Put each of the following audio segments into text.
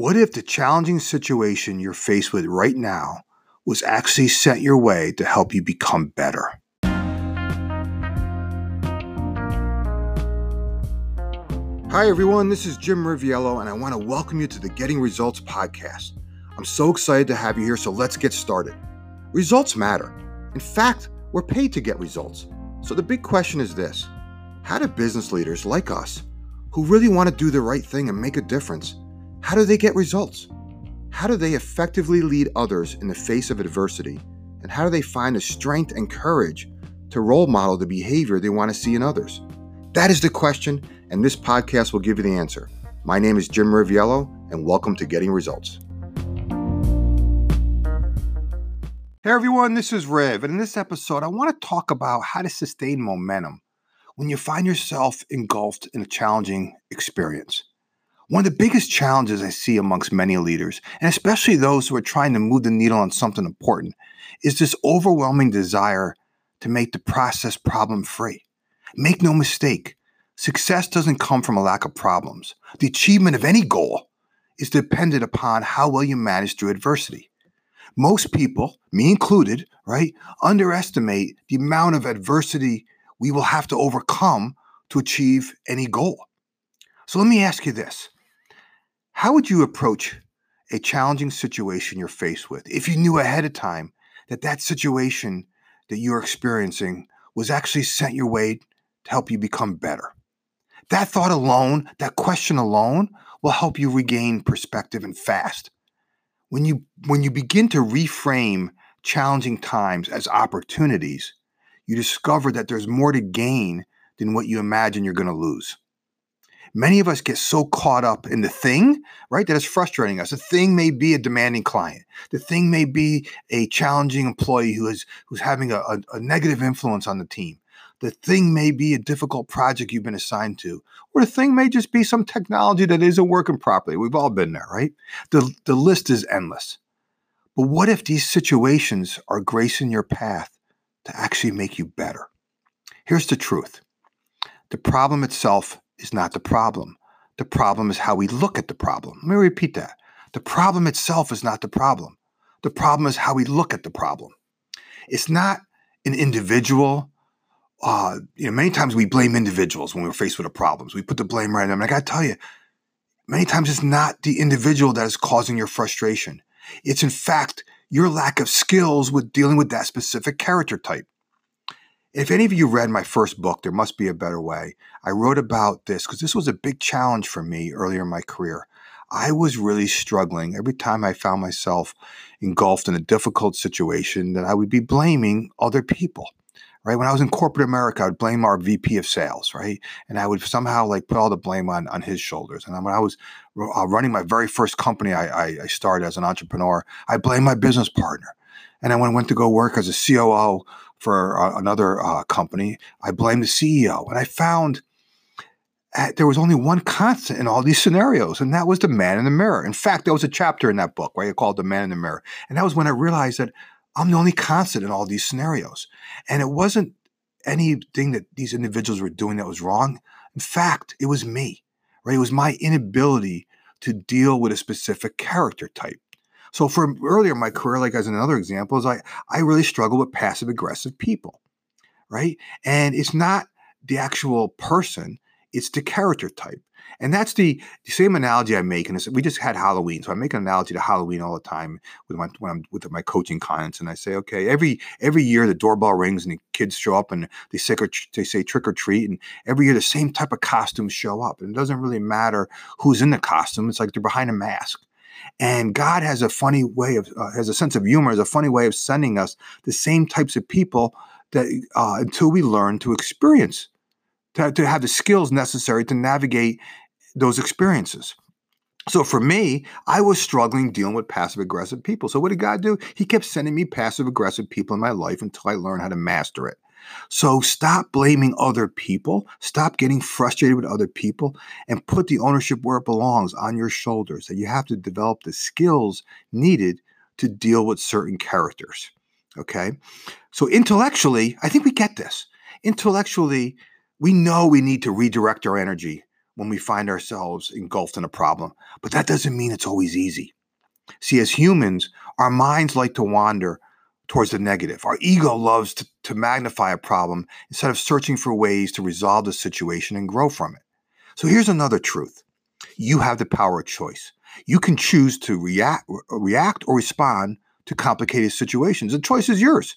What if the challenging situation you're faced with right now was actually sent your way to help you become better? Hi, everyone. This is Jim Riviello, and I want to welcome you to the Getting Results podcast. I'm so excited to have you here, so let's get started. Results matter. In fact, we're paid to get results. So the big question is this How do business leaders like us, who really want to do the right thing and make a difference, how do they get results? How do they effectively lead others in the face of adversity? And how do they find the strength and courage to role model the behavior they want to see in others? That is the question, and this podcast will give you the answer. My name is Jim Riviello, and welcome to Getting Results. Hey everyone, this is Riv, and in this episode, I want to talk about how to sustain momentum when you find yourself engulfed in a challenging experience. One of the biggest challenges I see amongst many leaders, and especially those who are trying to move the needle on something important, is this overwhelming desire to make the process problem free. Make no mistake, success doesn't come from a lack of problems. The achievement of any goal is dependent upon how well you manage through adversity. Most people, me included, right, underestimate the amount of adversity we will have to overcome to achieve any goal. So let me ask you this how would you approach a challenging situation you're faced with if you knew ahead of time that that situation that you're experiencing was actually sent your way to help you become better? That thought alone, that question alone, will help you regain perspective and fast. When you when you begin to reframe challenging times as opportunities, you discover that there's more to gain than what you imagine you're going to lose. Many of us get so caught up in the thing, right, that is frustrating us. The thing may be a demanding client. The thing may be a challenging employee who is who's having a, a, a negative influence on the team. The thing may be a difficult project you've been assigned to, or the thing may just be some technology that isn't working properly. We've all been there, right? The, the list is endless. But what if these situations are gracing your path to actually make you better? Here's the truth the problem itself is not the problem. The problem is how we look at the problem. Let me repeat that. The problem itself is not the problem. The problem is how we look at the problem. It's not an individual. Uh, you know, many times we blame individuals when we're faced with a problems. We put the blame right on them. And I got to tell you, many times it's not the individual that is causing your frustration. It's in fact your lack of skills with dealing with that specific character type. If any of you read my first book, There Must Be a Better Way, I wrote about this because this was a big challenge for me earlier in my career. I was really struggling every time I found myself engulfed in a difficult situation that I would be blaming other people. Right. When I was in corporate America, I would blame our VP of sales, right? And I would somehow like put all the blame on, on his shoulders. And when I was uh, running my very first company I, I, I started as an entrepreneur, I blamed my business partner. And then when I went to go work as a COO for uh, another uh, company, I blamed the CEO. And I found uh, there was only one constant in all these scenarios, and that was the man in the mirror. In fact, there was a chapter in that book I called The Man in the Mirror. And that was when I realized that I'm the only constant in all these scenarios. And it wasn't anything that these individuals were doing that was wrong. In fact, it was me, right? It was my inability to deal with a specific character type. So for earlier in my career, like as another example, is I I really struggle with passive aggressive people, right? And it's not the actual person, it's the character type. And that's the, the same analogy I make. And we just had Halloween, so I make an analogy to Halloween all the time with my when I'm with my coaching clients. And I say, okay, every every year the doorbell rings and the kids show up and they say they say trick or treat, and every year the same type of costumes show up. And it doesn't really matter who's in the costume. It's like they're behind a mask. And God has a funny way of, uh, has a sense of humor, has a funny way of sending us the same types of people that uh, until we learn to experience, to, to have the skills necessary to navigate those experiences. So for me, I was struggling dealing with passive aggressive people. So what did God do? He kept sending me passive aggressive people in my life until I learned how to master it. So stop blaming other people, stop getting frustrated with other people, and put the ownership where it belongs on your shoulders. That you have to develop the skills needed to deal with certain characters. Okay. So intellectually, I think we get this. Intellectually, we know we need to redirect our energy when we find ourselves engulfed in a problem, but that doesn't mean it's always easy. See, as humans, our minds like to wander towards the negative. Our ego loves to, to magnify a problem instead of searching for ways to resolve the situation and grow from it. So here's another truth you have the power of choice. You can choose to react, react or respond to complicated situations. The choice is yours.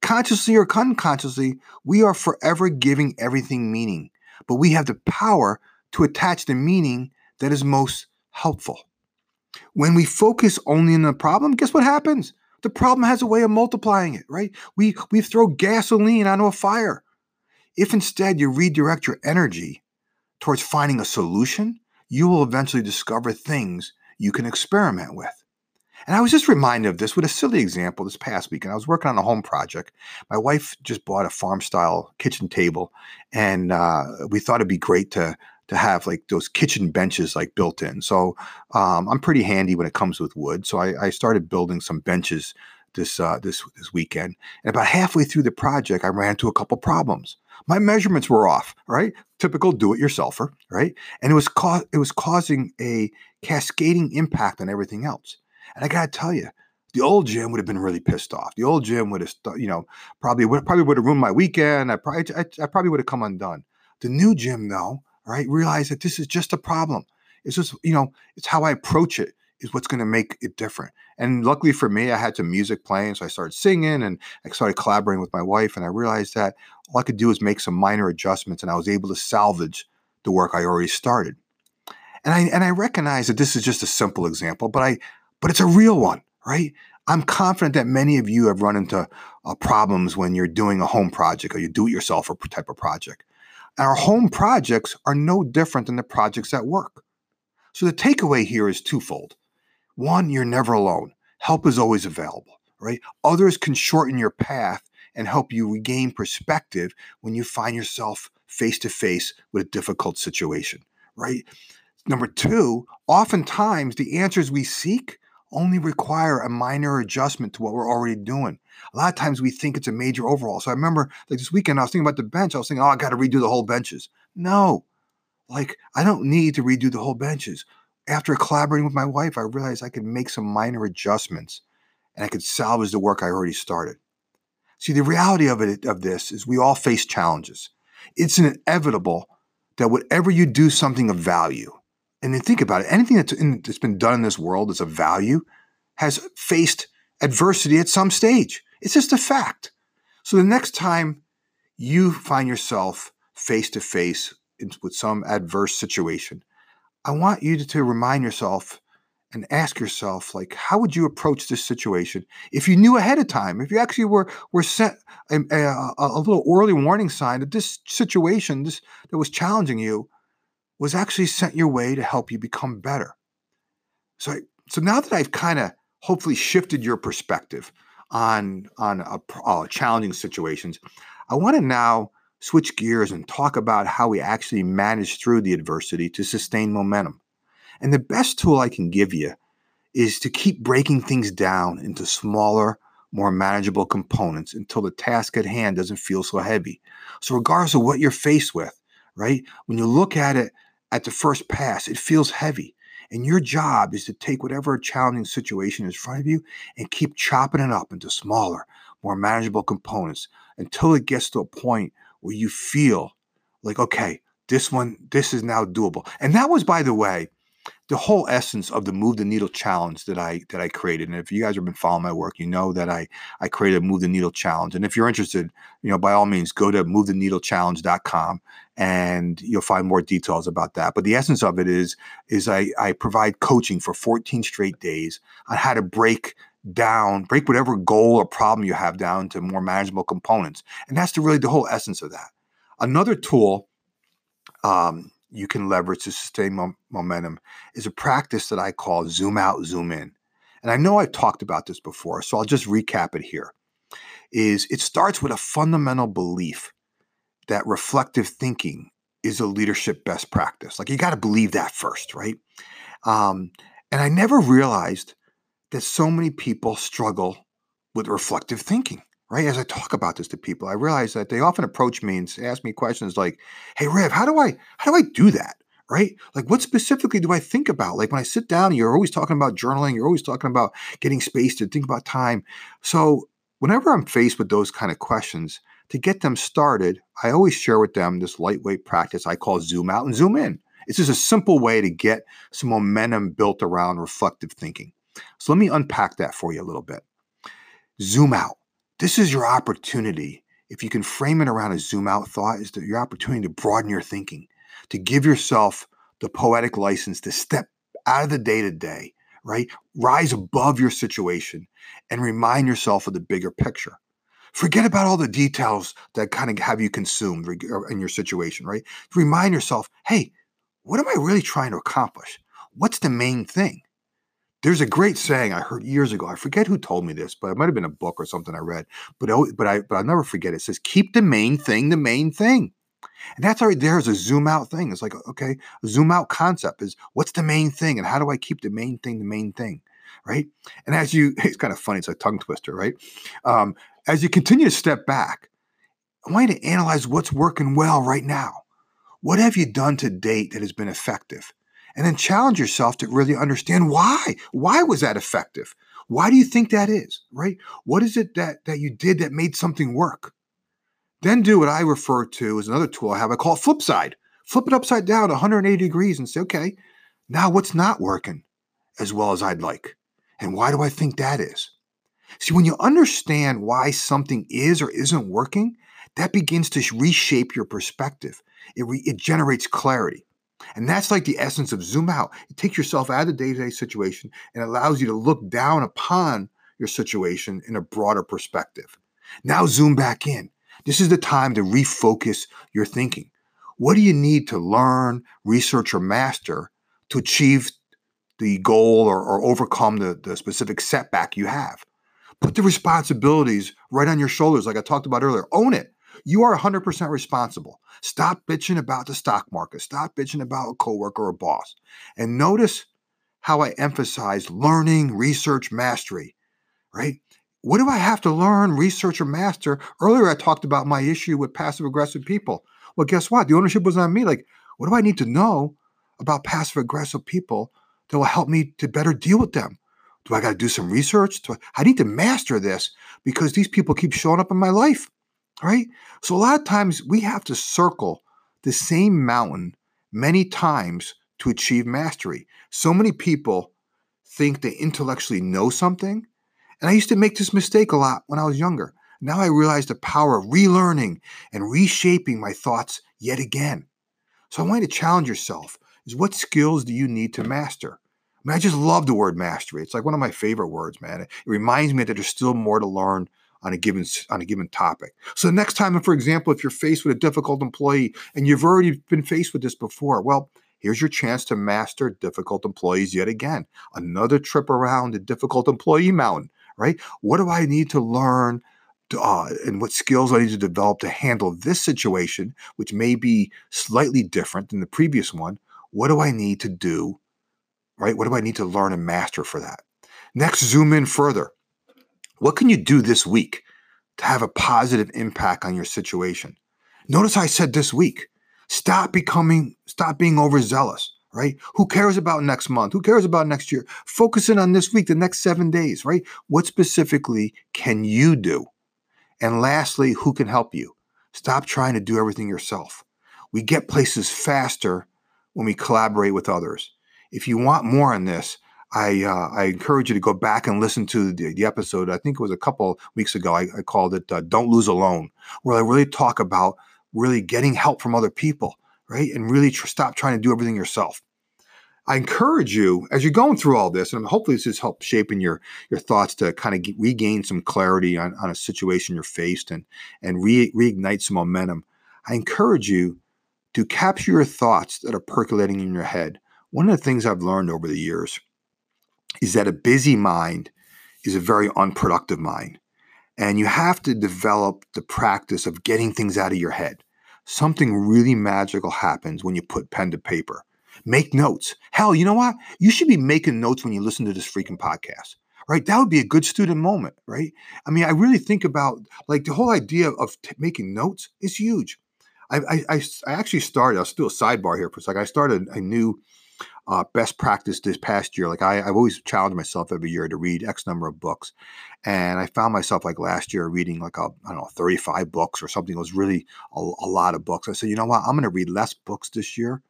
Consciously or unconsciously, we are forever giving everything meaning, but we have the power to attach the meaning that is most helpful. When we focus only on the problem, guess what happens? The problem has a way of multiplying it, right? We we throw gasoline onto a fire. If instead you redirect your energy towards finding a solution, you will eventually discover things you can experiment with. And I was just reminded of this with a silly example this past week. And I was working on a home project. My wife just bought a farm style kitchen table, and uh, we thought it'd be great to to have like those kitchen benches like built in. So um, I'm pretty handy when it comes with wood. So I, I started building some benches this uh, this this weekend. And about halfway through the project, I ran into a couple problems. My measurements were off, right? Typical do-it-yourselfer, right? And it was ca- it was causing a cascading impact on everything else. And I gotta tell you, the old Jim would have been really pissed off. The old Jim would have, you know, probably would probably would have ruined my weekend. I probably I, I probably would have come undone. The new Jim, though, right? Realize that this is just a problem. It's just, you know, it's how I approach it is what's going to make it different. And luckily for me, I had some music playing. So I started singing and I started collaborating with my wife. And I realized that all I could do was make some minor adjustments and I was able to salvage the work I already started. And I and I recognize that this is just a simple example, but I but it's a real one, right? I'm confident that many of you have run into uh, problems when you're doing a home project or you do it yourself or type of project. Our home projects are no different than the projects at work. So the takeaway here is twofold. One, you're never alone. Help is always available, right? Others can shorten your path and help you regain perspective when you find yourself face to face with a difficult situation, right? Number two, oftentimes the answers we seek only require a minor adjustment to what we're already doing. A lot of times we think it's a major overhaul. So I remember like this weekend, I was thinking about the bench. I was thinking, oh, I got to redo the whole benches. No, like I don't need to redo the whole benches. After collaborating with my wife, I realized I could make some minor adjustments and I could salvage the work I already started. See, the reality of it of this is we all face challenges. It's inevitable that whatever you do something of value, and then think about it, anything that's, in, that's been done in this world that's of value has faced adversity at some stage. It's just a fact. So the next time you find yourself face to face with some adverse situation, I want you to, to remind yourself and ask yourself, like, how would you approach this situation if you knew ahead of time? If you actually were were sent a, a, a little early warning sign that this situation, this that was challenging you, was actually sent your way to help you become better. So, so now that I've kind of hopefully shifted your perspective on on a, uh, challenging situations, I want to now switch gears and talk about how we actually manage through the adversity to sustain momentum. And the best tool I can give you is to keep breaking things down into smaller, more manageable components until the task at hand doesn't feel so heavy. So, regardless of what you're faced with, right, when you look at it at the first pass, it feels heavy. And your job is to take whatever challenging situation is in front of you and keep chopping it up into smaller, more manageable components until it gets to a point where you feel like, okay, this one, this is now doable. And that was, by the way, the whole essence of the move the needle challenge that I that I created. And if you guys have been following my work, you know that I I created a move the needle challenge. And if you're interested, you know, by all means, go to move the needle movetheneedlechallenge.com and you'll find more details about that. But the essence of it is is I I provide coaching for 14 straight days on how to break down, break whatever goal or problem you have down to more manageable components. And that's the, really the whole essence of that. Another tool um, you can leverage to sustain mo- momentum is a practice that I call zoom out, zoom in. And I know I've talked about this before, so I'll just recap it here. Is it starts with a fundamental belief that reflective thinking is a leadership best practice. Like you got to believe that first, right? Um, and I never realized that so many people struggle with reflective thinking right? As I talk about this to people, I realize that they often approach me and ask me questions like, "Hey, Riv, how do I how do I do that?" right? Like, what specifically do I think about? Like, when I sit down, you're always talking about journaling, you're always talking about getting space to think about time. So, whenever I'm faced with those kind of questions, to get them started, I always share with them this lightweight practice I call zoom out and zoom in. It's just a simple way to get some momentum built around reflective thinking. So let me unpack that for you a little bit. Zoom out. This is your opportunity. If you can frame it around a zoom out thought, is that your opportunity to broaden your thinking, to give yourself the poetic license to step out of the day to day, right? Rise above your situation and remind yourself of the bigger picture. Forget about all the details that kind of have you consumed uh, in your situation, right? Remind yourself, hey, what am I really trying to accomplish? What's the main thing? There's a great saying I heard years ago. I forget who told me this, but it might have been a book or something I read. But but I but I'll never forget. It. it says, "Keep the main thing the main thing," and that's right there is a zoom out thing. It's like okay, zoom out concept is what's the main thing, and how do I keep the main thing the main thing, right? And as you, it's kind of funny. It's a tongue twister, right? Um, as you continue to step back, I want you to analyze what's working well right now. What have you done to date that has been effective? And then challenge yourself to really understand why. Why was that effective? Why do you think that is, right? What is it that, that you did that made something work? Then do what I refer to as another tool I have. I call it flip side. Flip it upside down 180 degrees and say, okay, now what's not working as well as I'd like? And why do I think that is? See, when you understand why something is or isn't working, that begins to reshape your perspective. It, re- it generates clarity. And that's like the essence of zoom out. It takes yourself out of the day to day situation and allows you to look down upon your situation in a broader perspective. Now, zoom back in. This is the time to refocus your thinking. What do you need to learn, research, or master to achieve the goal or, or overcome the, the specific setback you have? Put the responsibilities right on your shoulders, like I talked about earlier. Own it. You are 100% responsible. Stop bitching about the stock market. Stop bitching about a coworker or boss. And notice how I emphasize learning, research, mastery, right? What do I have to learn, research, or master? Earlier, I talked about my issue with passive aggressive people. Well, guess what? The ownership was on me. Like, what do I need to know about passive aggressive people that will help me to better deal with them? Do I got to do some research? I, I need to master this because these people keep showing up in my life, right? So a lot of times we have to circle the same mountain many times to achieve mastery. So many people think they intellectually know something. And I used to make this mistake a lot when I was younger. Now I realize the power of relearning and reshaping my thoughts yet again. So I want you to challenge yourself is what skills do you need to master? I mean, I just love the word mastery. It's like one of my favorite words, man. It, reminds me that there's still more to learn on a given on a given topic. So the next time, for example, if you're faced with a difficult employee and you've already been faced with this before, well, here's your chance to master difficult employees yet again. Another trip around the difficult employee mountain, right? What do I need to learn? Uh, and what skills I need to develop to handle this situation, which may be slightly different than the previous one? What do I need to do right? What do I need to learn and master for that? Next, zoom in further. What can you do this week to have a positive impact on your situation? Notice I said this week. Stop becoming, stop being overzealous, right? Who cares about next month? Who cares about next year? Focus in on this week, the next seven days, right? What specifically can you do? And lastly, who can help you? Stop trying to do everything yourself. We get places faster when we collaborate with others. If you want more on this, I uh, I encourage you to go back and listen to the, the episode. I think it was a couple weeks ago. I, I called it uh, "Don't Lose Alone," where I really talk about really getting help from other people, right, and really tr- stop trying to do everything yourself. I encourage you as you're going through all this, and hopefully this has helped shaping your your thoughts to kind of regain some clarity on, on a situation you're faced and and re- reignite some momentum. I encourage you to capture your thoughts that are percolating in your head one of the things I've learned over the years is that a busy mind is a very unproductive mind. And you have to develop the practice of getting things out of your head. Something really magical happens when you put pen to paper. Make notes. Hell, you know what? You should be making notes when you listen to this freaking podcast, right? That would be a good student moment, right? I mean, I really think about like the whole idea of t- making notes is huge. I, I, I, I actually started, I'll do a sidebar here for a second. I started a new uh, best practice this past year. Like I, I've always challenged myself every year to read X number of books. And I found myself like last year reading like a, I don't know, 35 books or something. It was really a, a lot of books. I said, you know what? I'm going to read less books this year.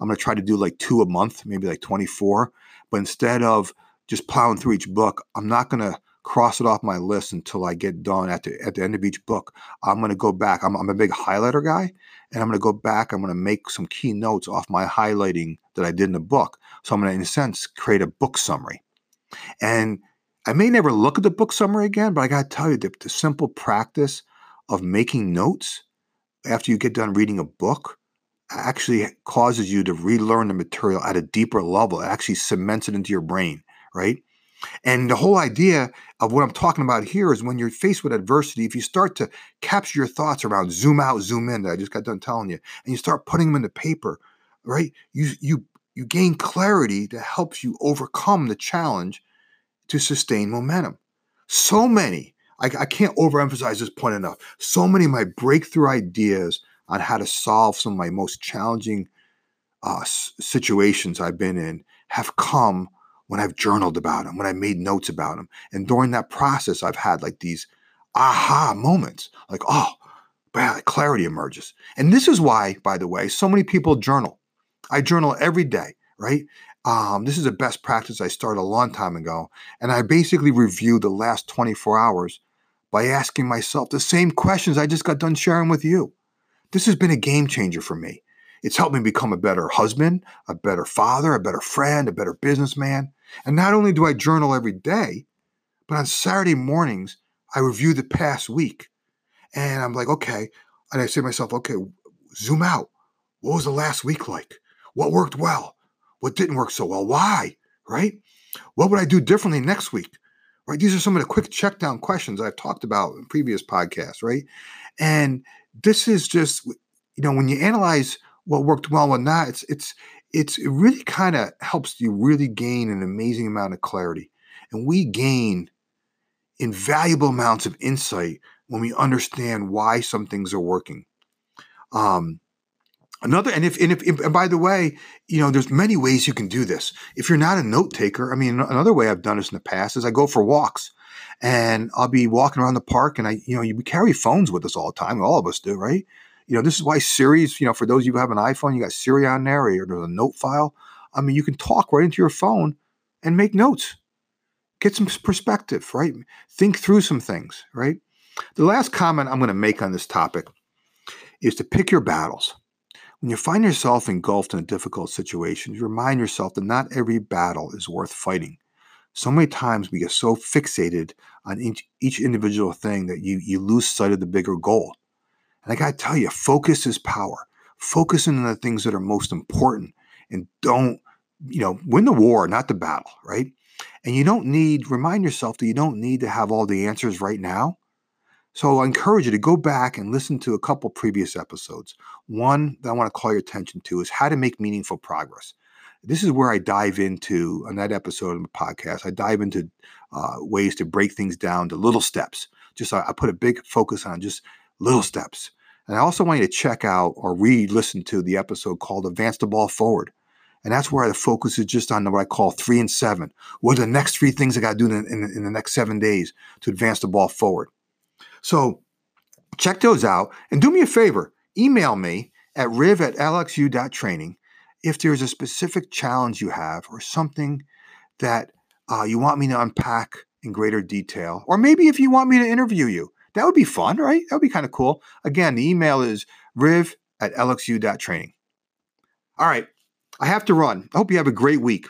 I'm going to try to do like two a month, maybe like 24. But instead of just plowing through each book, I'm not going to cross it off my list until I get done at the at the end of each book. I'm going to go back. I'm, I'm a big highlighter guy, and I'm going to go back. I'm going to make some key notes off my highlighting that I did in the book. So I'm going to, in a sense, create a book summary. And I may never look at the book summary again, but I got to tell you, the, the simple practice of making notes after you get done reading a book actually causes you to relearn the material at a deeper level. It actually cements it into your brain, right? And the whole idea of what I'm talking about here is when you're faced with adversity, if you start to capture your thoughts around zoom out, zoom in, that I just got done telling you, and you start putting them into paper, right? You you you gain clarity that helps you overcome the challenge to sustain momentum. So many, I, I can't overemphasize this point enough. So many of my breakthrough ideas on how to solve some of my most challenging uh, situations I've been in have come when I've journaled about them, when I made notes about them. And during that process, I've had like these aha moments like, oh, clarity emerges. And this is why, by the way, so many people journal. I journal every day, right? Um, this is a best practice I started a long time ago. And I basically review the last 24 hours by asking myself the same questions I just got done sharing with you. This has been a game changer for me. It's helped me become a better husband, a better father, a better friend, a better businessman. And not only do I journal every day, but on Saturday mornings, I review the past week. And I'm like, okay. And I say to myself, okay, zoom out. What was the last week like? What worked well? What didn't work so well? Why? Right? What would I do differently next week? Right? These are some of the quick check down questions I've talked about in previous podcasts, right? And this is just, you know, when you analyze what worked well or not, it's it's it's it really kind of helps you really gain an amazing amount of clarity. And we gain invaluable amounts of insight when we understand why some things are working. Um, another, and if, and if, and by the way, you know, there's many ways you can do this. If you're not a note taker, I mean, another way I've done this in the past is I go for walks and I'll be walking around the park and I, you know, you carry phones with us all the time. All of us do, right? You know, this is why Siri's, you know, for those of you who have an iPhone, you got Siri on there or there's a note file. I mean, you can talk right into your phone and make notes. Get some perspective, right? Think through some things, right? The last comment I'm going to make on this topic is to pick your battles. When you find yourself engulfed in a difficult situation, remind yourself that not every battle is worth fighting. So many times we get so fixated on each, each individual thing that you, you lose sight of the bigger goal. And I got to tell you, focus is power. Focus on the things that are most important and don't, you know, win the war, not the battle, right? And you don't need, remind yourself that you don't need to have all the answers right now. So I encourage you to go back and listen to a couple previous episodes. One that I want to call your attention to is how to make meaningful progress. This is where I dive into, on that episode of the podcast, I dive into uh, ways to break things down to little steps. Just I, I put a big focus on just little steps. And I also want you to check out or re listen to the episode called Advance the Ball Forward. And that's where the focus is just on what I call three and seven. What are the next three things I got to do in, in, in the next seven days to advance the ball forward? So check those out and do me a favor email me at riv at lxu.training if there's a specific challenge you have or something that uh, you want me to unpack in greater detail, or maybe if you want me to interview you. That would be fun, right? That would be kind of cool. Again, the email is riv at lxu.training. All right, I have to run. I hope you have a great week.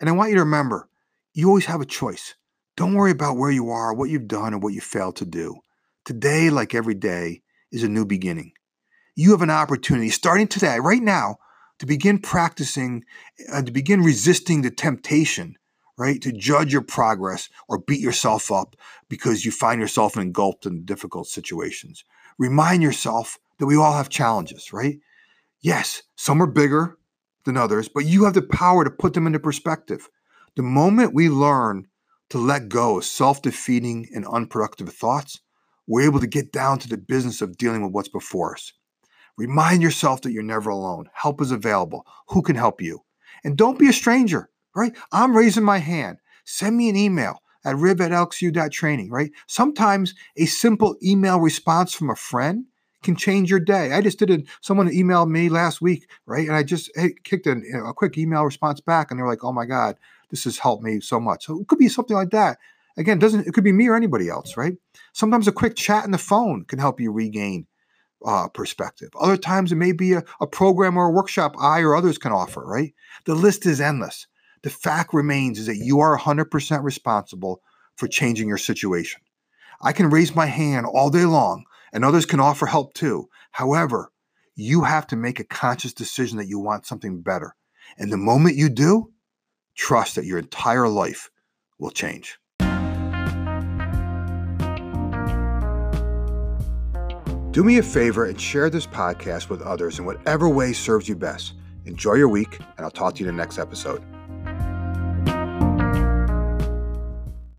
And I want you to remember you always have a choice. Don't worry about where you are, what you've done, or what you failed to do. Today, like every day, is a new beginning. You have an opportunity starting today, right now, to begin practicing uh, to begin resisting the temptation right? To judge your progress or beat yourself up because you find yourself engulfed in difficult situations. Remind yourself that we all have challenges, right? Yes, some are bigger than others, but you have the power to put them into perspective. The moment we learn to let go of self defeating and unproductive thoughts, we're able to get down to the business of dealing with what's before us. Remind yourself that you're never alone. Help is available. Who can help you? And don't be a stranger, right? I'm raising my hand. Send me an email at riv at lxu.training, right? Sometimes a simple email response from a friend can change your day. I just did it. Someone emailed me last week, right? And I just hey, kicked a, a quick email response back, and they're like, "Oh my god, this has helped me so much." So it could be something like that. Again, doesn't it could be me or anybody else, right? Sometimes a quick chat on the phone can help you regain uh, perspective. Other times it may be a, a program or a workshop I or others can offer, right? The list is endless. The fact remains is that you are 100% responsible for changing your situation. I can raise my hand all day long and others can offer help too. However, you have to make a conscious decision that you want something better. And the moment you do, trust that your entire life will change. Do me a favor and share this podcast with others in whatever way serves you best. Enjoy your week, and I'll talk to you in the next episode.